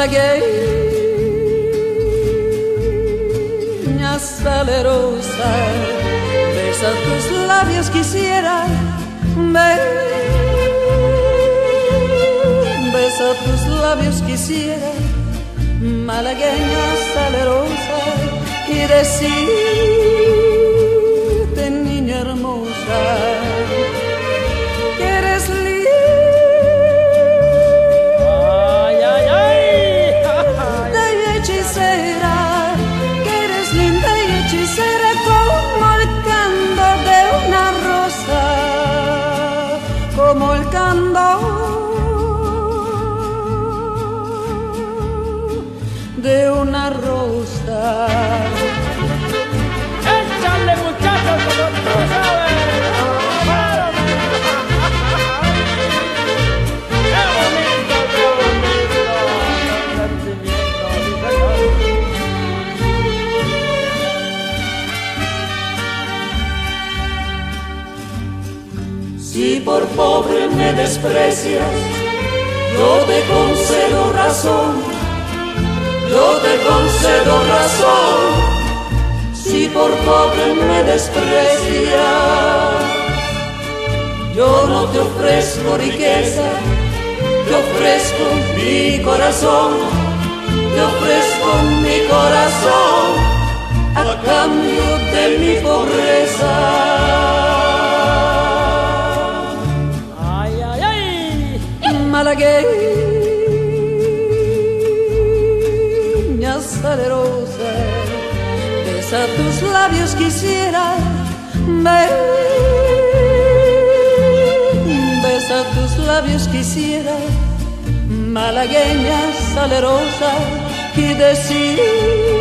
Malagueña salerosa, besa tus labios quisiera ver. Besa tus labios quisiera, malagueña salerosa, y decirte, una rosa. Échale muchachos como tú sabes. Si por pobre me desprecias, yo te concedo razón, yo te concedo razón. Si por pobre me desprecias, yo no te ofrezco riqueza, te ofrezco mi corazón, te ofrezco mi corazón a cambio de mi pobreza. Ay, ay, ay. malagueña salerosa, besa tus labios quisiera, besa tus labios quisiera, malagueña salerosa, y decirte